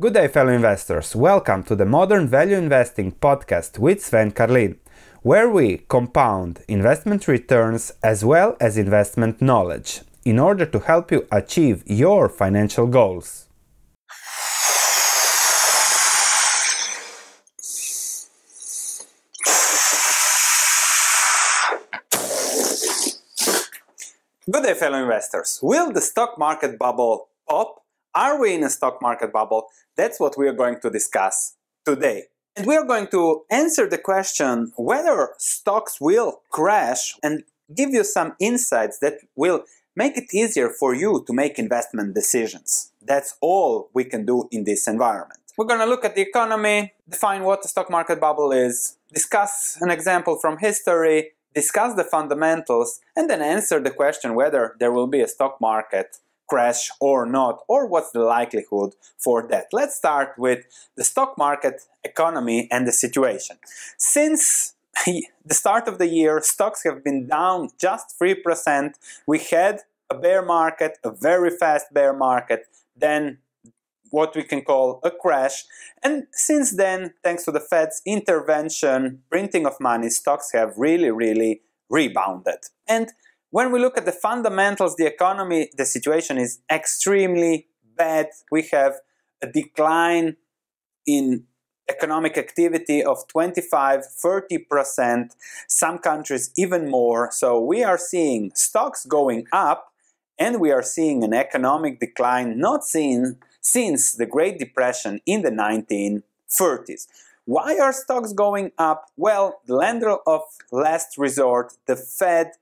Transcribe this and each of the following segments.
Good day, fellow investors. Welcome to the Modern Value Investing podcast with Sven Carlin, where we compound investment returns as well as investment knowledge in order to help you achieve your financial goals. Good day, fellow investors. Will the stock market bubble pop? Are we in a stock market bubble? That's what we are going to discuss today. And we are going to answer the question whether stocks will crash and give you some insights that will make it easier for you to make investment decisions. That's all we can do in this environment. We're going to look at the economy, define what the stock market bubble is, discuss an example from history, discuss the fundamentals, and then answer the question whether there will be a stock market crash or not, or what's the likelihood for that. Let's start with the stock market economy and the situation. Since the start of the year, stocks have been down just 3%. We had a bear market, a very fast bear market, then what we can call a crash. And since then, thanks to the Fed's intervention, printing of money, stocks have really, really rebounded. And when we look at the fundamentals, the economy, the situation is extremely bad. We have a decline in economic activity of 25 30%, some countries even more. So we are seeing stocks going up and we are seeing an economic decline not seen since the Great Depression in the 1930s. Why are stocks going up? Well, the lender of last resort, the Fed,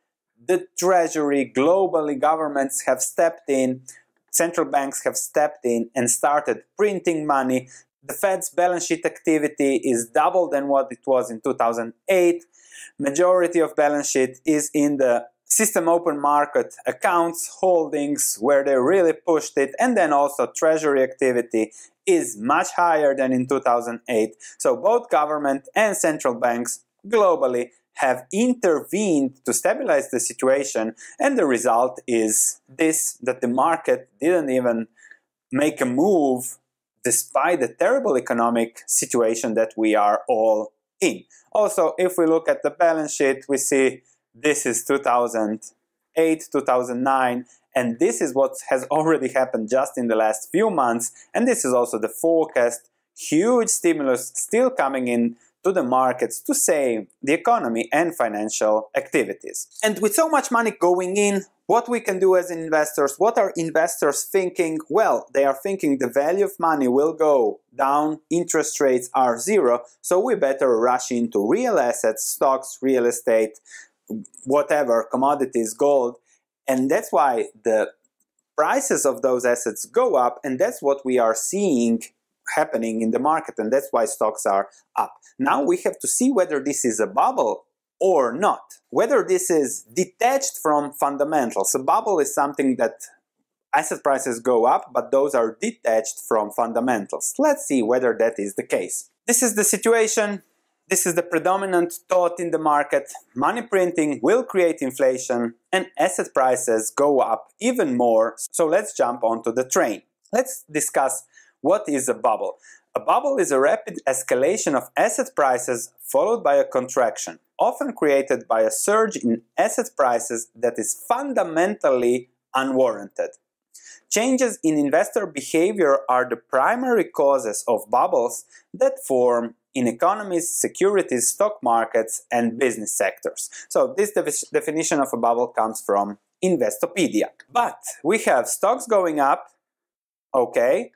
the Treasury, globally, governments have stepped in, central banks have stepped in and started printing money. The Fed's balance sheet activity is double than what it was in 2008. Majority of balance sheet is in the system open market accounts holdings where they really pushed it and then also treasury activity is much higher than in 2008 so both government and central banks globally have intervened to stabilize the situation, and the result is this that the market didn't even make a move despite the terrible economic situation that we are all in. Also, if we look at the balance sheet, we see this is 2008, 2009, and this is what has already happened just in the last few months, and this is also the forecast. Huge stimulus still coming in to the markets to save the economy and financial activities. And with so much money going in, what we can do as investors, what are investors thinking? Well, they are thinking the value of money will go down, interest rates are zero, so we better rush into real assets, stocks, real estate, whatever, commodities, gold. And that's why the prices of those assets go up, and that's what we are seeing happening in the market, and that's why stocks are up. Now we have to see whether this is a bubble or not, whether this is detached from fundamentals. A bubble is something that asset prices go up, but those are detached from fundamentals. Let's see whether that is the case. This is the situation. This is the predominant thought in the market. Money printing will create inflation and asset prices go up even more. So let's jump onto the train. Let's discuss what is a bubble? A bubble is a rapid escalation of asset prices followed by a contraction, often created by a surge in asset prices that is fundamentally unwarranted. Changes in investor behavior are the primary causes of bubbles that form in economies, securities, stock markets, and business sectors. So, this de- definition of a bubble comes from Investopedia. But we have stocks going up, okay,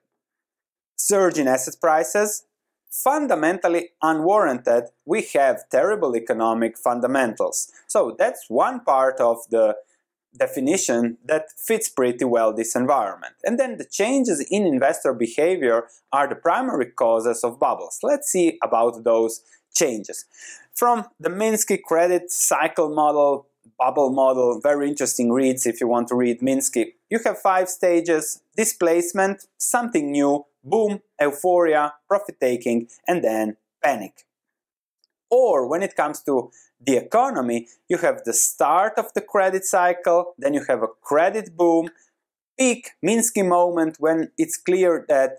surge in asset prices, fundamentally unwarranted, we have terrible economic fundamentals. So that's one part of the definition that fits pretty well this environment. And then the changes in investor behavior are the primary causes of bubbles. Let's see about those changes. From the Minsky credit cycle model, bubble model, very interesting reads if you want to read Minsky. You have five stages displacement, something new, boom, euphoria, profit taking, and then panic. Or when it comes to the economy, you have the start of the credit cycle, then you have a credit boom, peak Minsky moment when it's clear that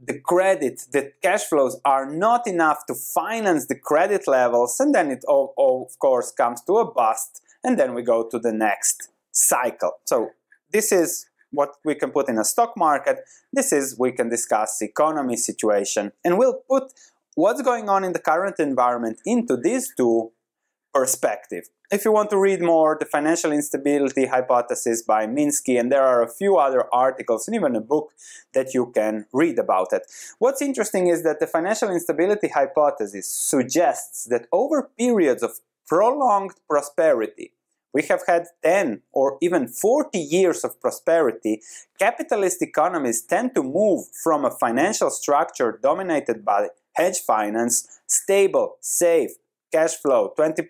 the credit, the cash flows are not enough to finance the credit levels, and then it all, all, of course comes to a bust, and then we go to the next cycle. So this is what we can put in a stock market. This is we can discuss economy situation, and we'll put what's going on in the current environment into these two perspective. If you want to read more, the financial instability hypothesis by Minsky, and there are a few other articles and even a book that you can read about it. What's interesting is that the financial instability hypothesis suggests that over periods of prolonged prosperity, we have had 10 or even 40 years of prosperity, capitalist economies tend to move from a financial structure dominated by hedge finance, stable, safe, cash flow, 20%,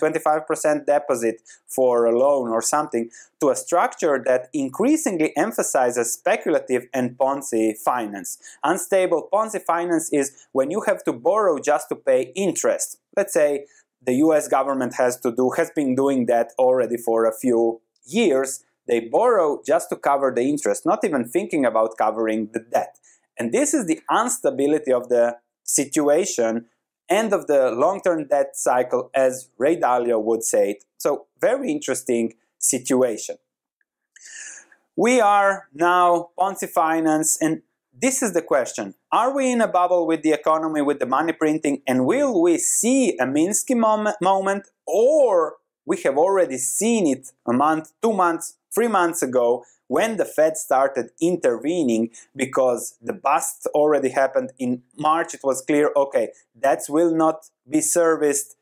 25% deposit for a loan or something, to a structure that increasingly emphasizes speculative and Ponzi finance. Unstable Ponzi finance is when you have to borrow just to pay interest. Let's say the US government has to do has been doing that already for a few years. They borrow just to cover the interest, not even thinking about covering the debt. And this is the instability of the situation end of the long-term debt cycle as Ray Dalio would say it. So very interesting situation. We are now Ponzi finance and this is the question. Are we in a bubble with the economy, with the money printing, and will we see a Minsky mom moment, or we have already seen it a month, two months, three months ago, when the Fed started intervening because the bust already happened in March, it was clear, okay, that will not be serviced.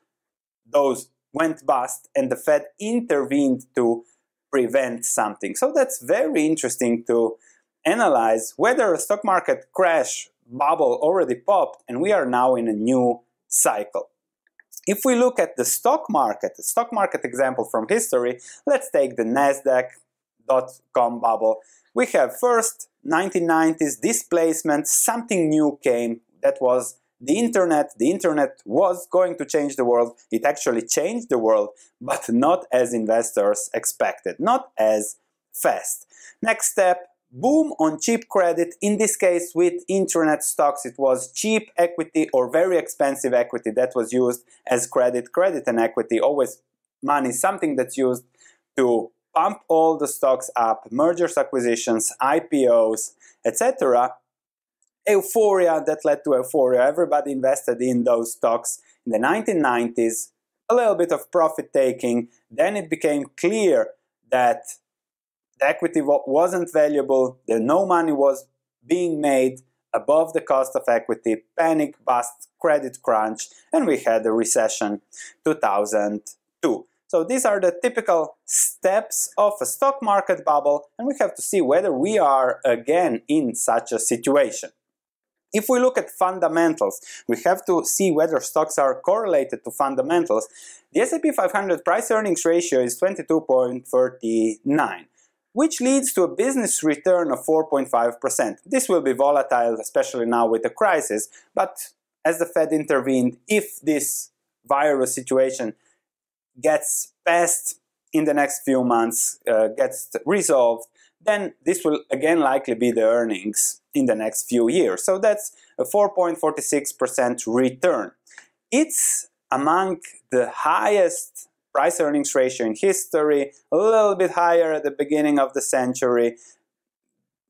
Those went bust, and the Fed intervened to prevent something. So that's very interesting to analyze whether a stock market crash bubble already popped and we are now in a new cycle. If we look at the stock market, the stock market example from history, let's take the Nasdaq dot-com bubble. We have first 1990s displacement, something new came that was the internet. The internet was going to change the world. It actually changed the world, but not as investors expected, not as fast. Next step, boom on cheap credit. In this case, with internet stocks, it was cheap equity or very expensive equity that was used as credit. Credit and equity, always money, something that's used to pump all the stocks up, mergers, acquisitions, IPOs, etc. Euphoria that led to euphoria. Everybody invested in those stocks in the 1990s. A little bit of profit taking. Then it became clear that equity wasn't valuable, that no money was being made above the cost of equity, panic, bust, credit crunch, and we had a recession 2002. So these are the typical steps of a stock market bubble and we have to see whether we are again in such a situation. If we look at fundamentals, we have to see whether stocks are correlated to fundamentals. The S&P 500 price earnings ratio is 22.39 which leads to a business return of 4.5%. This will be volatile, especially now with the crisis, but as the Fed intervened, if this virus situation gets passed in the next few months, uh, gets resolved, then this will again likely be the earnings in the next few years. So that's a 4.46% return. It's among the highest price earnings ratio in history, a little bit higher at the beginning of the century,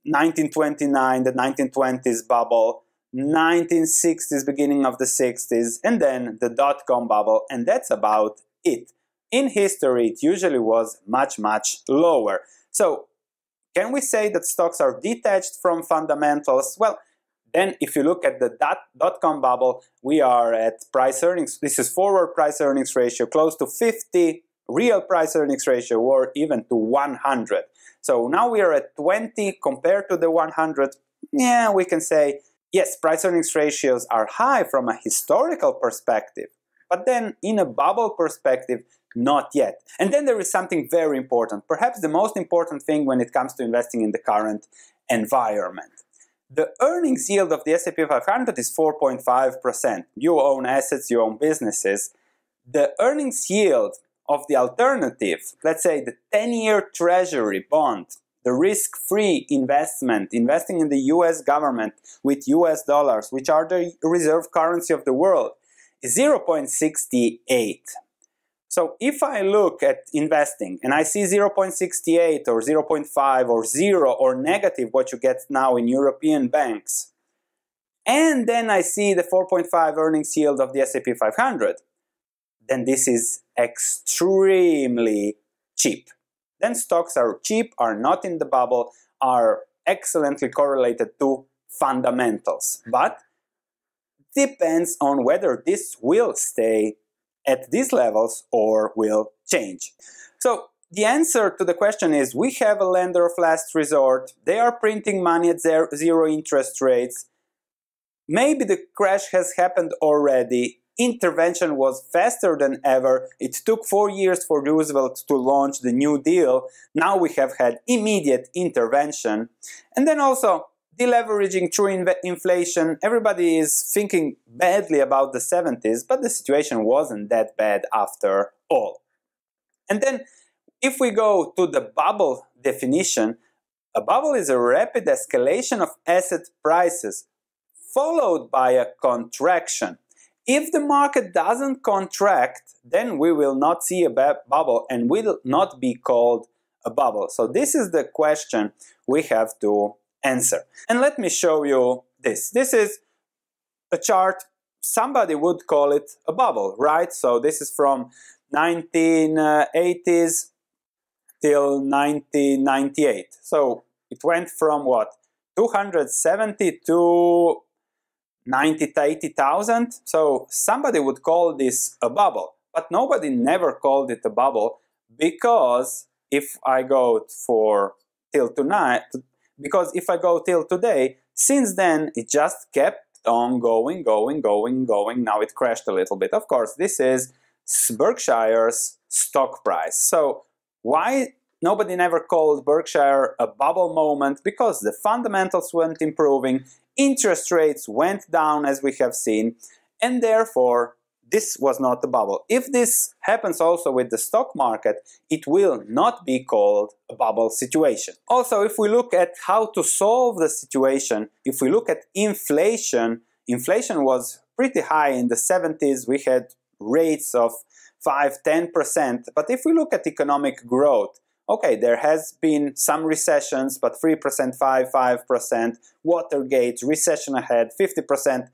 1929, the 1920s bubble, 1960s, beginning of the 60s, and then the dot-com bubble, and that's about it. In history, it usually was much, much lower. So, can we say that stocks are detached from fundamentals? Well, then if you look at the dot, dot-com bubble, we are at price earnings, this is forward price earnings ratio, close to 50, real price earnings ratio, or even to 100. So now we are at 20 compared to the 100. Yeah, we can say, yes, price earnings ratios are high from a historical perspective, but then in a bubble perspective, not yet. And then there is something very important, perhaps the most important thing when it comes to investing in the current environment. The earnings yield of the S&P 500 is 4.5%. You own assets, you own businesses. The earnings yield of the alternative, let's say the 10-year treasury bond, the risk-free investment, investing in the US government with US dollars, which are the reserve currency of the world, is 0.68. So if I look at investing and I see 0.68 or 0.5 or 0 or negative, what you get now in European banks, and then I see the 4.5 earnings yield of the S&P 500, then this is extremely cheap. Then stocks are cheap, are not in the bubble, are excellently correlated to fundamentals. But depends on whether this will stay at these levels or will change. So the answer to the question is we have a lender of last resort. They are printing money at zero interest rates. Maybe the crash has happened already. Intervention was faster than ever. It took four years for Roosevelt to launch the New Deal. Now we have had immediate intervention. And then also, deleveraging through inflation. Everybody is thinking badly about the 70s, but the situation wasn't that bad after all. And then, if we go to the bubble definition, a bubble is a rapid escalation of asset prices followed by a contraction. If the market doesn't contract, then we will not see a bubble and will not be called a bubble. So this is the question we have to answer. And let me show you this. This is a chart, somebody would call it a bubble, right? So this is from 1980s till 1998. So it went from what? 270 to 90 to 80,000. So somebody would call this a bubble, but nobody never called it a bubble because if I go for till tonight, because if I go till today, since then it just kept on going, going, going, going. Now it crashed a little bit. Of course, this is Berkshire's stock price. So why nobody never called Berkshire a bubble moment? Because the fundamentals weren't improving, interest rates went down as we have seen, and therefore this was not a bubble. If this happens also with the stock market, it will not be called a bubble situation. Also, if we look at how to solve the situation, if we look at inflation, inflation was pretty high in the 70s. We had rates of 5 10%. But if we look at economic growth, okay, there has been some recessions, but 3%, 5, 5%, Watergate, recession ahead, 50%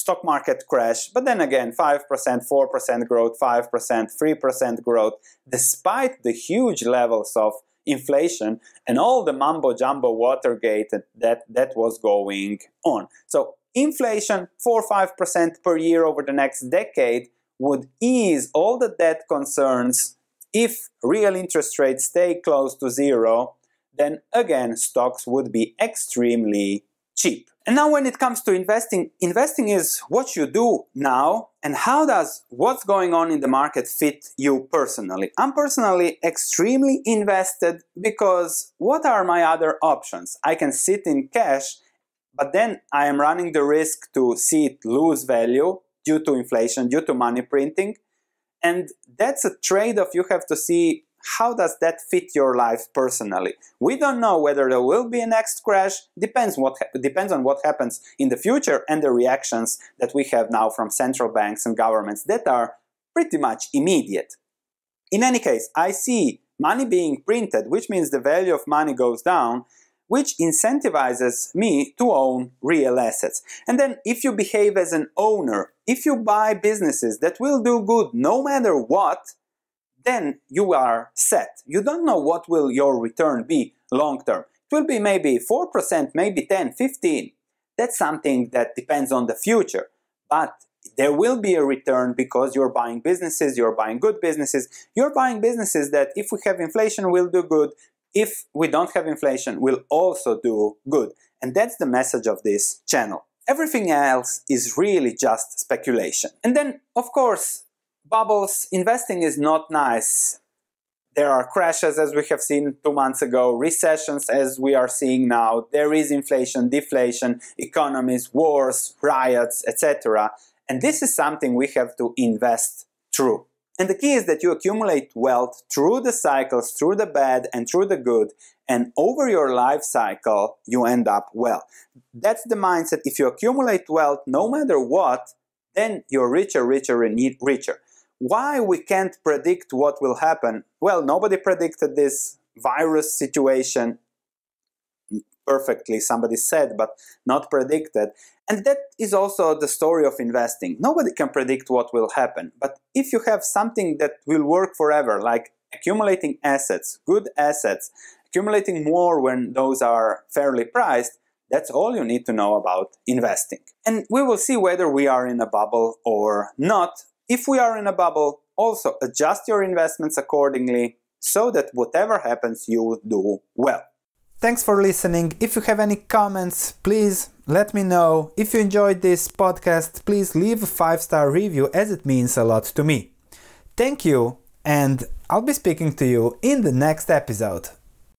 stock market crash, but then again 5%, 4% growth, 5%, 3% growth, despite the huge levels of inflation and all the mumbo jumbo Watergate that, that was going on. So inflation 4 5% per year over the next decade would ease all the debt concerns if real interest rates stay close to zero, then again stocks would be extremely cheap. And now when it comes to investing, investing is what you do now and how does what's going on in the market fit you personally. I'm personally extremely invested because what are my other options? I can sit in cash, but then I am running the risk to see it lose value due to inflation, due to money printing. And that's a trade-off you have to see how does that fit your life personally? We don't know whether there will be a next crash. Depends what depends on what happens in the future and the reactions that we have now from central banks and governments that are pretty much immediate. In any case, I see money being printed, which means the value of money goes down, which incentivizes me to own real assets. And then if you behave as an owner, if you buy businesses that will do good no matter what, then you are set. You don't know what will your return be long term. It will be maybe 4%, maybe 10, 15. That's something that depends on the future. But there will be a return because you're buying businesses, you're buying good businesses, you're buying businesses that if we have inflation will do good, if we don't have inflation will also do good. And that's the message of this channel. Everything else is really just speculation. And then, of course, bubbles, investing is not nice. There are crashes as we have seen two months ago, recessions as we are seeing now, there is inflation, deflation, economies, wars, riots, etc. And this is something we have to invest through. And the key is that you accumulate wealth through the cycles, through the bad and through the good, and over your life cycle, you end up well. That's the mindset. If you accumulate wealth, no matter what, then you're richer, richer, and richer. Why we can't predict what will happen? Well, nobody predicted this virus situation perfectly, somebody said, but not predicted. And that is also the story of investing. Nobody can predict what will happen. But if you have something that will work forever, like accumulating assets, good assets, accumulating more when those are fairly priced, that's all you need to know about investing. And we will see whether we are in a bubble or not. If we are in a bubble, also adjust your investments accordingly so that whatever happens, you do well. Thanks for listening. If you have any comments, please let me know. If you enjoyed this podcast, please leave a five star review as it means a lot to me. Thank you, and I'll be speaking to you in the next episode.